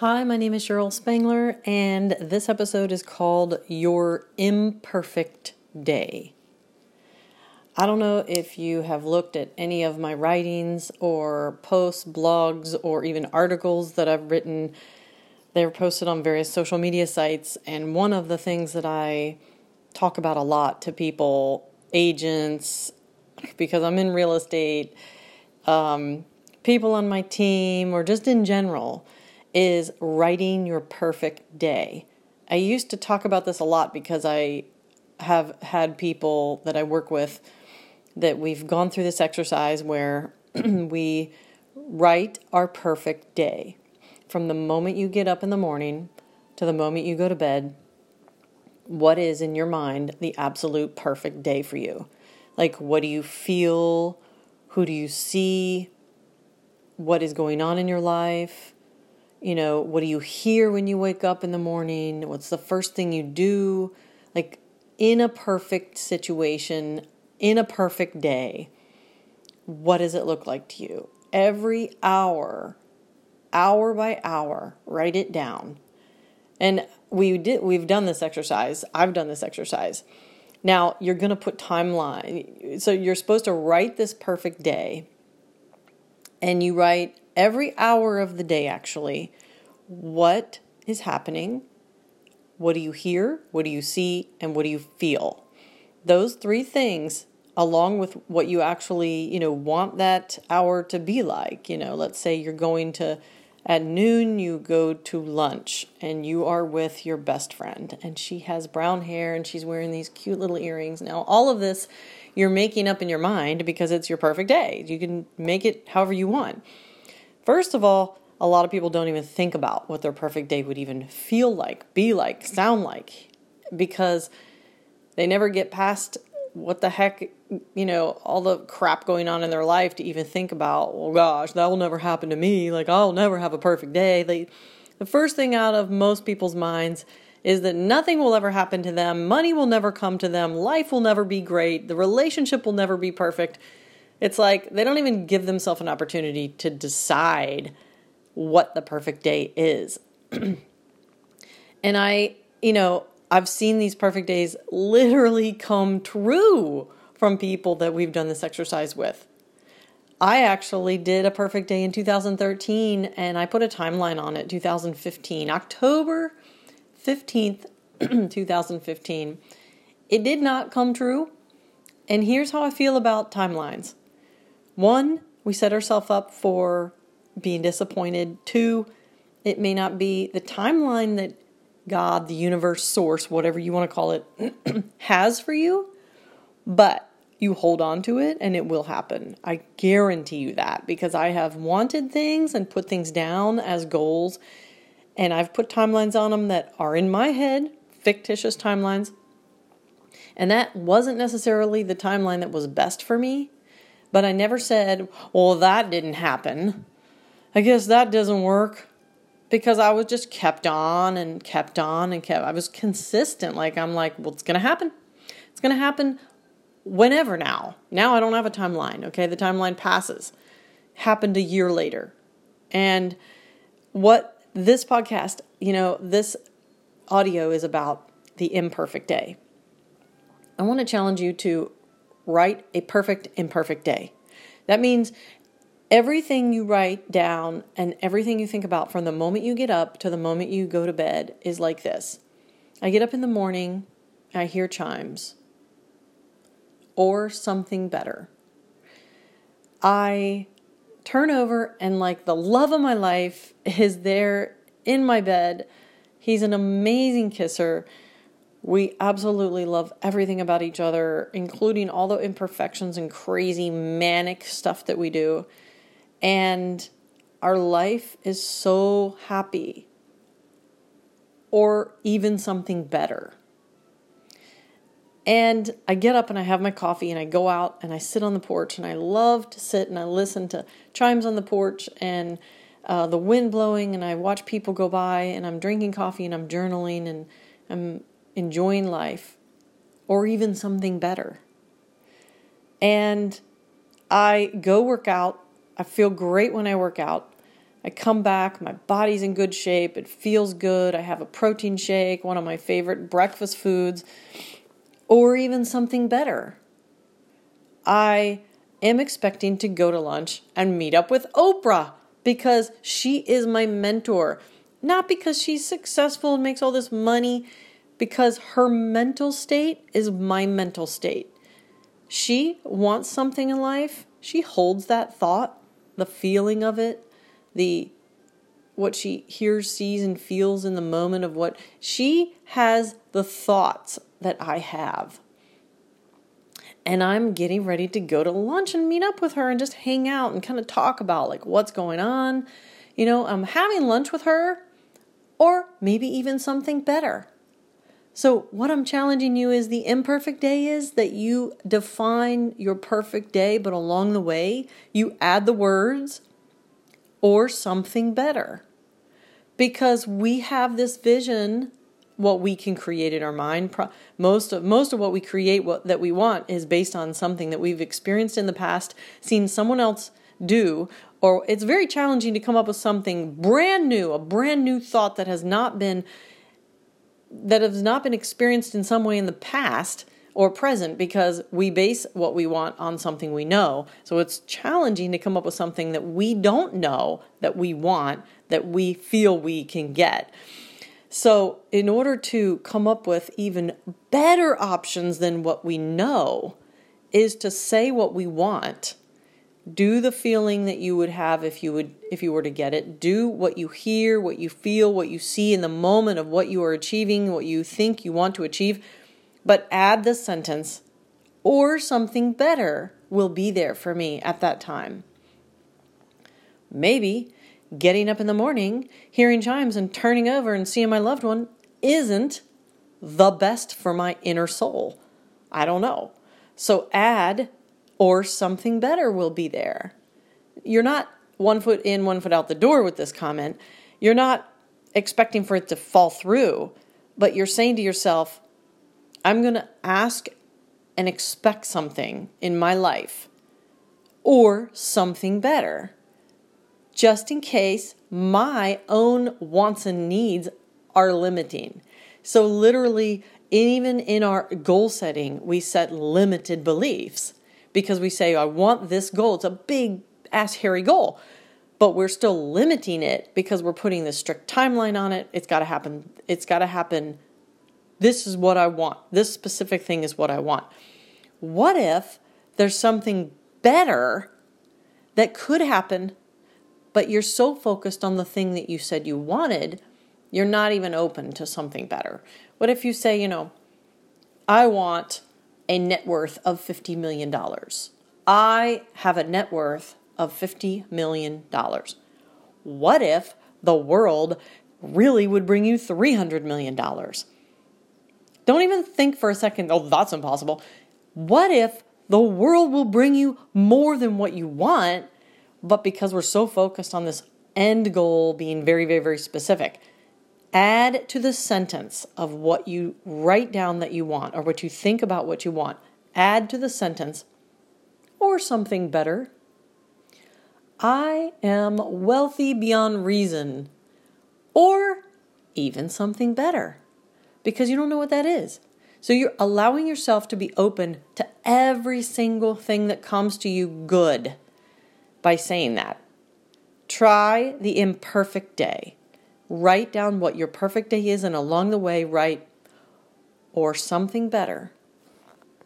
Hi, my name is Cheryl Spangler, and this episode is called Your Imperfect Day. I don't know if you have looked at any of my writings or posts, blogs, or even articles that I've written. They're posted on various social media sites, and one of the things that I talk about a lot to people, agents, because I'm in real estate, um, people on my team, or just in general is writing your perfect day. I used to talk about this a lot because I have had people that I work with that we've gone through this exercise where we write our perfect day from the moment you get up in the morning to the moment you go to bed. What is in your mind the absolute perfect day for you? Like, what do you feel? Who do you see? What is going on in your life? You know, what do you hear when you wake up in the morning? What's the first thing you do? Like, in a perfect situation, in a perfect day, what does it look like to you? Every hour, hour by hour, write it down. And we did we've done this exercise. I've done this exercise. Now, you're going to put timeline. So you're supposed to write this perfect day. And you write every hour of the day, actually, what is happening, what do you hear, what do you see, and what do you feel. Those three things, along with what you actually, you know, want that hour to be like. You know, let's say you're going to at noon you go to lunch and you are with your best friend and she has brown hair and she's wearing these cute little earrings. Now, all of this you're making up in your mind because it's your perfect day. You can make it however you want. First of all, a lot of people don't even think about what their perfect day would even feel like, be like, sound like, because they never get past what the heck, you know, all the crap going on in their life to even think about, well, gosh, that will never happen to me. Like, I'll never have a perfect day. They, the first thing out of most people's minds is that nothing will ever happen to them, money will never come to them, life will never be great, the relationship will never be perfect. It's like they don't even give themselves an opportunity to decide what the perfect day is. and I, you know, I've seen these perfect days literally come true from people that we've done this exercise with. I actually did a perfect day in 2013 and I put a timeline on it 2015, October 15th, 2015. It did not come true. And here's how I feel about timelines one, we set ourselves up for being disappointed. Two, it may not be the timeline that God, the universe, source, whatever you want to call it, has for you, but you hold on to it and it will happen. I guarantee you that because I have wanted things and put things down as goals, and I've put timelines on them that are in my head, fictitious timelines. And that wasn't necessarily the timeline that was best for me, but I never said, well, that didn't happen. I guess that doesn't work because I was just kept on and kept on and kept. I was consistent. Like I'm like, well, it's gonna happen. It's gonna happen whenever now. Now I don't have a timeline. Okay, the timeline passes. Happened a year later, and what this podcast, you know, this audio is about the imperfect day. I want to challenge you to write a perfect imperfect day. That means everything you write down and everything you think about from the moment you get up to the moment you go to bed is like this. I get up in the morning, I hear chimes or something better. I turn over and like the love of my life is there in my bed. He's an amazing kisser. We absolutely love everything about each other, including all the imperfections and crazy manic stuff that we do and our life is so happy or even something better. And I get up and I have my coffee and I go out and I sit on the porch and I love to sit and I listen to chimes on the porch and uh, the wind blowing and I watch people go by and I'm drinking coffee and I'm journaling and I'm enjoying life or even something better. And I go work out I feel great when I work out. I come back, my body's in good shape, it feels good. I have a protein shake, one of my favorite breakfast foods, or even something better. I am expecting to go to lunch and meet up with Oprah because she is my mentor. Not because she's successful and makes all this money, because her mental state is my mental state. She wants something in life, she holds that thought, the feeling of it, the what she hears, sees, and feels in the moment of what she has the thoughts that I have. And I'm getting ready to go to lunch and meet up with her and just hang out and kind of talk about like what's going on. You know, I'm having lunch with her or maybe even something better. So, what I'm challenging you is the imperfect day is that you define your perfect day, but along the way, you add the words or something better. Because we have this vision what we can create in our mind. Most of most of what we create what, that we want is based on something that we've experienced in the past, seen someone else do, or it's very challenging to come up with something brand new, a brand new thought that has not been that has not been experienced in some way in the past or present because we base what we want on something we know. So it's challenging to come up with something that we don't know that we want, that we feel we can get. So, in order to come up with even better options than what we know, is to say what we want do the feeling that you would have if you would if you were to get it. Do what you hear what you feel what you see in the moment of what you are achieving what you think you want to achieve. But add the sentence or something better will be there for me at that time. Maybe getting up in the morning hearing chimes and turning over and seeing my loved one isn't the best for my inner soul. I don't know. So add or something better will be there. You're not one foot in, one foot out the door with this comment. You're not expecting for it to fall through, but you're saying to yourself, I'm going to ask and expect something in my life or something better, just in case my own wants and needs are limiting. So, literally, even in our goal setting, we set limited beliefs because we say, I want this goal. It's a big ass hairy goal. But we're still limiting it because we're putting this strict timeline on it. It's got to happen. It's got to happen. This is what I want. This specific thing is what I want. What if there's something better that could happen, but you're so focused on the thing that you said you wanted, you're not even open to something better? What if you say, you know, I want a net worth of $50 million. I have a net worth of $50 million. What if the world really would bring you $300 million? Don't even think for a second, oh, that's impossible. What if the world will bring you more than what you want, but because we're so focused on this end goal being very, very, very specific, add to the sentence of what you write down that you want or what you think about what you want. Add to the sentence or something better. I am wealthy beyond reason. Or even something better. Because you don't know what that is. So you're allowing yourself to be open to every single thing that comes to you good by saying that. Try the imperfect day. Write down what your perfect day is, and along the way, write or something better.